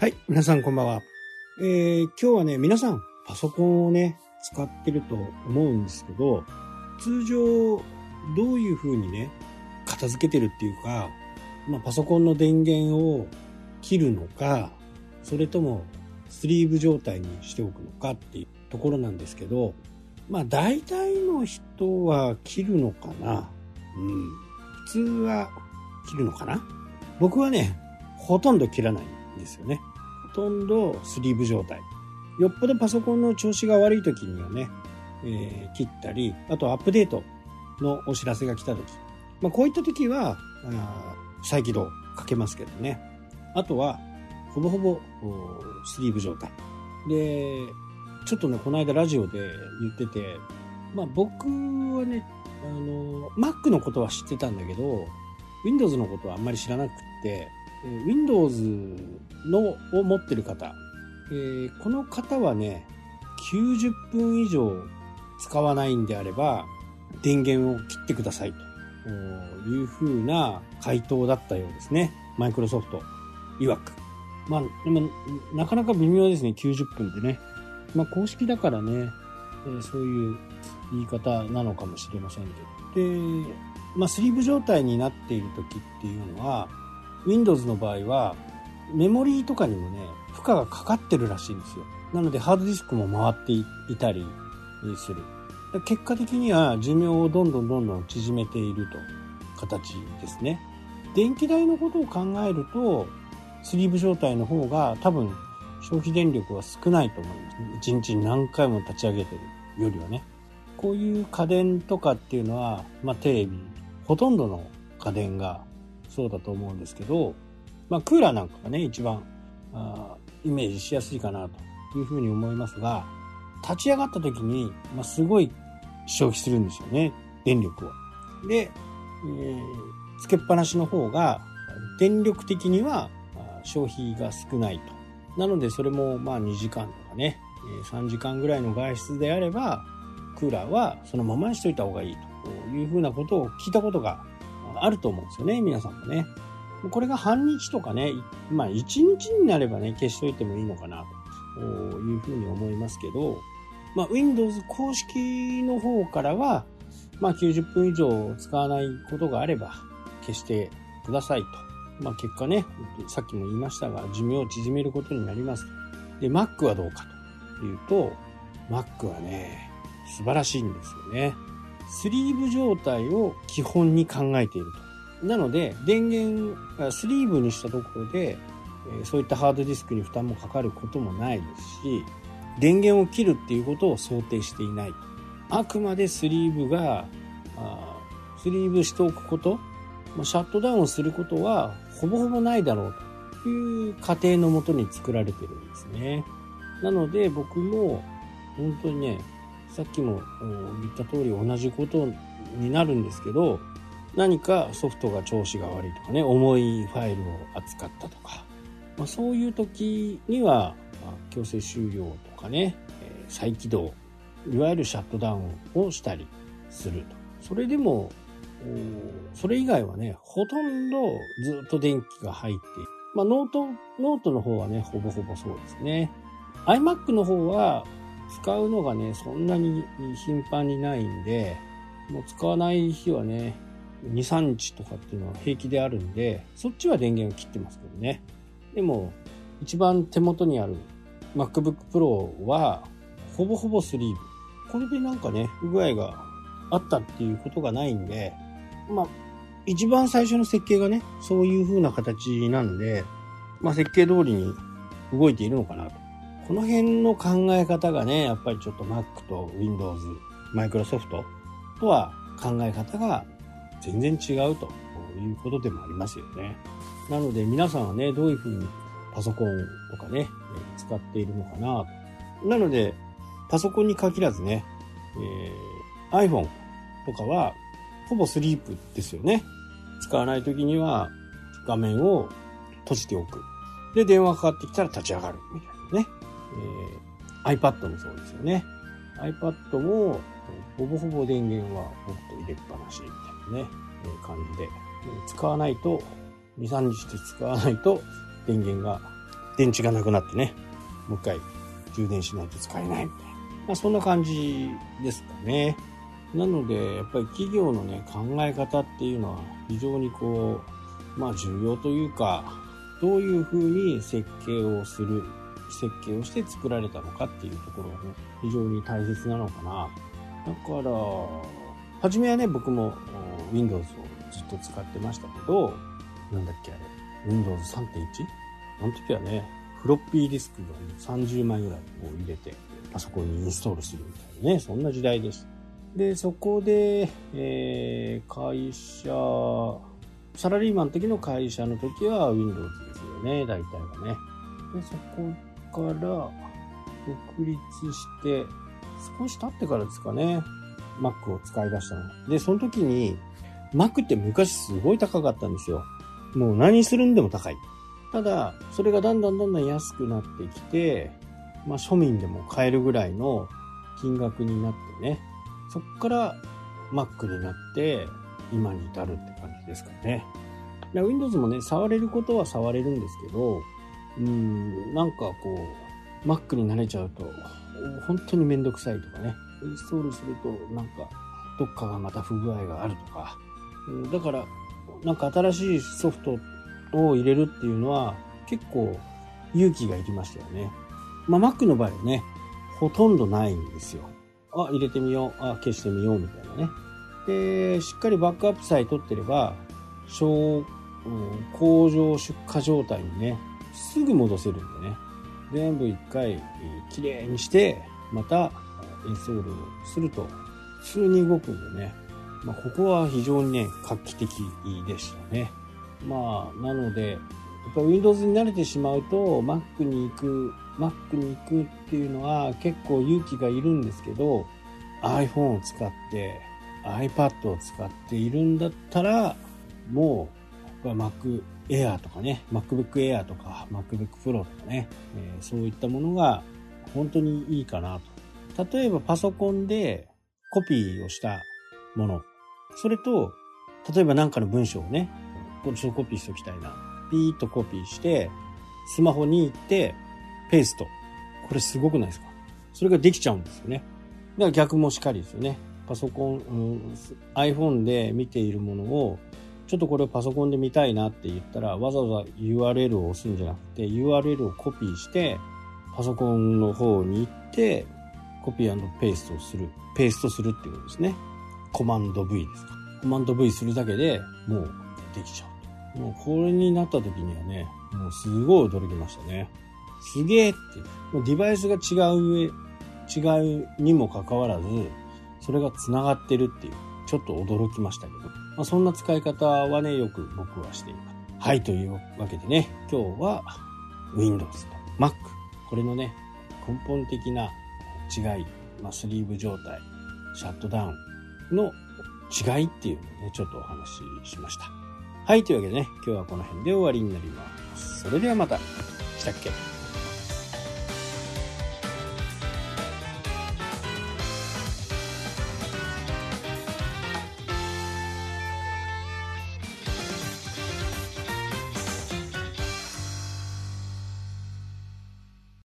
はい、皆さんこんばんは。えー、今日はね、皆さんパソコンをね、使ってると思うんですけど、通常どういう風にね、片付けてるっていうか、まあ、パソコンの電源を切るのか、それともスリーブ状態にしておくのかっていうところなんですけど、まあ大体の人は切るのかなうん。普通は切るのかな僕はね、ほとんど切らないんですよね。とんどスリーブ状態。よっぽどパソコンの調子が悪い時にはね、えー、切ったり、あとアップデートのお知らせが来た時。まあこういった時は、再起動かけますけどね。あとは、ほぼほぼスリーブ状態。で、ちょっとね、この間ラジオで言ってて、まあ僕はね、あの、Mac のことは知ってたんだけど、Windows のことはあんまり知らなくって、Windows のを持ってる方、えー、この方はね、90分以上使わないんであれば、電源を切ってくださいというふうな回答だったようですね。マイクロソフト曰く。まあ、でも、なかなか微妙ですね、90分でね。まあ、公式だからね、えー、そういう言い方なのかもしれませんけど。で、まあ、スリーブ状態になっている時っていうのは、Windows の場合は、メモリーとかにもね、負荷がかかってるらしいんですよ。なので、ハードディスクも回っていたりする。結果的には寿命をどんどんどんどん縮めていると形ですね。電気代のことを考えると、スリーブ状態の方が多分消費電力は少ないと思います。一日に何回も立ち上げてるよりはね。こういう家電とかっていうのは、まあテレビ、ほとんどの家電がそうだと思うんですけど、まあクーラーなんかがね、一番あイメージしやすいかなというふうに思いますが、立ち上がった時に、まあ、すごい消費するんですよね、電力を。で、えー、つけっぱなしの方が、電力的には消費が少ないと。なのでそれもまあ2時間とかね、3時間ぐらいの外出であれば、クーラーはそのままにしといた方がいいというふうなことを聞いたことがあると思うんですよね、皆さんもね。これが半日とかね、まあ1日になればね、消しといてもいいのかなというふうに思いますけど、まあ Windows 公式の方からは、まあ90分以上使わないことがあれば消してくださいと。まあ結果ね、さっきも言いましたが、寿命を縮めることになります。で、Mac はどうかというと、Mac はね、素晴らしいんですよね。スリーブ状態を基本に考えていると。なので、電源、スリーブにしたところで、そういったハードディスクに負担もかかることもないですし、電源を切るっていうことを想定していない。あくまでスリーブが、スリーブしておくこと、シャットダウンをすることはほぼほぼないだろうという過程のもとに作られてるんですね。なので僕も本当にね、さっきも言った通り同じことになるんですけど、何かソフトが調子が悪いとかね、重いファイルを扱ったとか、まあ、そういう時には、強制終了とかね、再起動、いわゆるシャットダウンをしたりすると。それでもそれ以外はね、ほとんどずっと電気が入っている。まあ、ノート、ノートの方はね、ほぼほぼそうですね。iMac の方は使うのがね、そんなに頻繁にないんで、もう使わない日はね、2、3日とかっていうのは平気であるんで、そっちは電源を切ってますけどね。でも、一番手元にある MacBook Pro は、ほぼほぼスリーブ。これでなんかね、不具合があったっていうことがないんで、まあ、一番最初の設計がね、そういう風な形なんで、まあ、設計通りに動いているのかなと。この辺の考え方がね、やっぱりちょっと Mac と Windows、Microsoft とは考え方が全然違うということでもありますよね。なので皆さんはね、どういう風にパソコンとかね、使っているのかな。なので、パソコンに限らずね、えー、iPhone とかはほぼスリープですよね。使わない時には画面を閉じておく。で、電話かかってきたら立ち上がるみたいなね。えー、iPad もそうですよね。iPad もほぼほぼ電源はもっと入れっぱなしみたいなね、えー、感じで。使わないと、2、3日で使わないと電源が電池がなくなってね、もう一回充電しないと使えないみたいな。まあ、そんな感じですかね。なので、やっぱり企業のね、考え方っていうのは非常にこう、まあ重要というか、どういうふうに設計をする、設計をして作られたのかっていうところがね、非常に大切なのかな。だから、初めはね、僕も Windows をずっと使ってましたけど、なんだっけあれ、Windows 3.1? あの時はね、フロッピーディスクが30枚ぐらいを入れて、パソコンにインストールするみたいなね、そんな時代です。で、そこで、えー、会社、サラリーマンの時の会社の時は Windows ですよね、大体はね。で、そこから独立して、少し経ってからですかね、Mac を使い出したの。で、その時に、Mac って昔すごい高かったんですよ。もう何するんでも高い。ただ、それがだんだんだんだん安くなってきて、まあ庶民でも買えるぐらいの金額になってね、そっから Mac になって今に至るって感じですかね。Windows もね、触れることは触れるんですけど、うん、なんかこう、Mac に慣れちゃうと、本当にめんどくさいとかね、インストールするとなんか、どっかがまた不具合があるとか、だから、なんか新しいソフトを入れるっていうのは結構勇気がいりましたよね。まあ Mac の場合はね、ほとんどないんですよ。あ、入れてみよう。あ、消してみようみたいなね。で、しっかりバックアップさえ取ってれば、小、工場出荷状態にね、すぐ戻せるんでね。全部一回きれいにして、またインストールすると普通に動くんでね。まあ、ここは非常にね、画期的でしたね。まあ、なので、やっぱ Windows に慣れてしまうと Mac に行く Mac に行くっていうのは結構勇気がいるんですけど iPhone を使って iPad を使っているんだったらもう Mac Air とかね MacBook Air とか MacBook Pro とかね、えー、そういったものが本当にいいかなと例えばパソコンでコピーをしたものそれと例えば何かの文章をねこれちょっとコピーしておきたいなピーッとコピーしてスマホに行ってペースト。これすごくないですか？それができちゃうんですよね。だから逆もしっかりですよね。パソコン、うん、iPhone で見ているものを、ちょっとこれをパソコンで見たいなって言ったら、わざわざ URL を押すんじゃなくて、URL をコピーして、パソコンの方に行って、コピーペーストする。ペーストするっていうことですね。コマンド V ですか。コマンド V するだけでもうできちゃうと。もうこれになった時にはね、もうすごい驚きましたね。すげえって。もうデバイスが違う上、違うにもかかわらず、それが繋がってるっていう、ちょっと驚きましたけど、まあ、そんな使い方はね、よく僕はしています。はい、というわけでね、今日は Windows と Mac、これのね、根本的な違い、まあ、スリーブ状態、シャットダウンの違いっていうのをね、ちょっとお話ししました。はい、というわけでね、今日はこの辺で終わりになります。それではまた。したっけ？